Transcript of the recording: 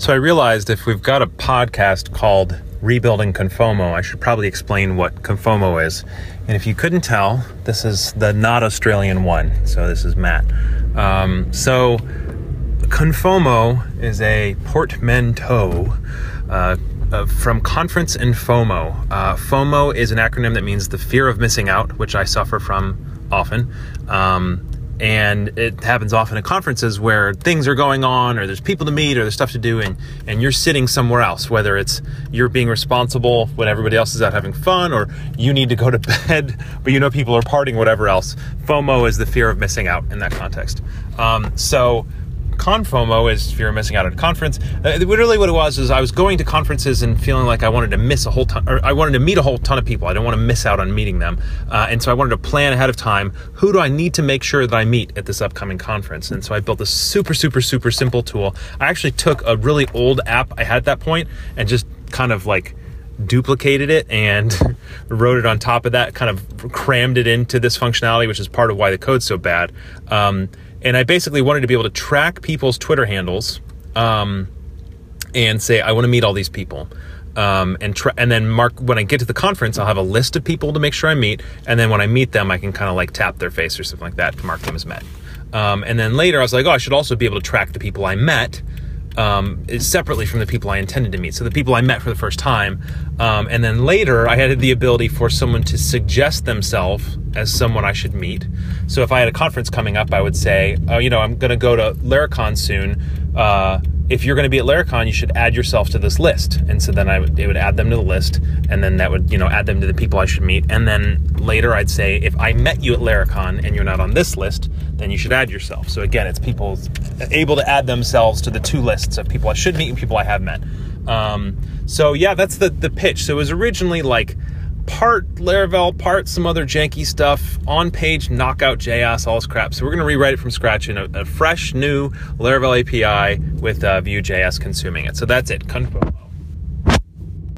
So I realized if we've got a podcast called Rebuilding Confomo, I should probably explain what Confomo is. And if you couldn't tell, this is the not Australian one. So this is Matt. Um, so Confomo is a portmanteau. Uh, uh, from conference and FOMO. Uh, FOMO is an acronym that means the fear of missing out, which I suffer from often. Um, and it happens often at conferences where things are going on or there's people to meet or there's stuff to do and, and you're sitting somewhere else whether it's you're being responsible when everybody else is out having fun or you need to go to bed but you know people are partying whatever else. Fomo is the fear of missing out in that context. Um, so ConFOMO is fear of missing out at a conference. Uh, literally, what it was is I was going to conferences and feeling like I wanted to miss a whole ton, or I wanted to meet a whole ton of people. I didn't want to miss out on meeting them, uh, and so I wanted to plan ahead of time. Who do I need to make sure that I meet at this upcoming conference? And so I built a super, super, super simple tool. I actually took a really old app I had at that point and just kind of like duplicated it and wrote it on top of that, kind of crammed it into this functionality, which is part of why the code's so bad. Um, and I basically wanted to be able to track people's Twitter handles um, and say, I want to meet all these people. Um, and and then mark when I get to the conference, I'll have a list of people to make sure I meet, and then when I meet them, I can kind of like tap their face or something like that to mark them as met. Um, and then later, I was like, oh, I should also be able to track the people I met um, separately from the people I intended to meet. So the people I met for the first time, um, and then later I had the ability for someone to suggest themselves as someone I should meet. So if I had a conference coming up, I would say, oh, you know, I'm going to go to Laracon soon. Uh, if you're going to be at Laracon, you should add yourself to this list. And so then I would, it would add them to the list, and then that would, you know, add them to the people I should meet. And then later I'd say, if I met you at Laracon and you're not on this list, then you should add yourself. So again, it's people able to add themselves to the two lists of people I should meet and people I have met. Um, so yeah, that's the the pitch. So it was originally like part Laravel, part some other janky stuff, on page knockout JS, all this crap. So we're going to rewrite it from scratch in a, a fresh new Laravel API with uh, Vue.js consuming it. So that's it.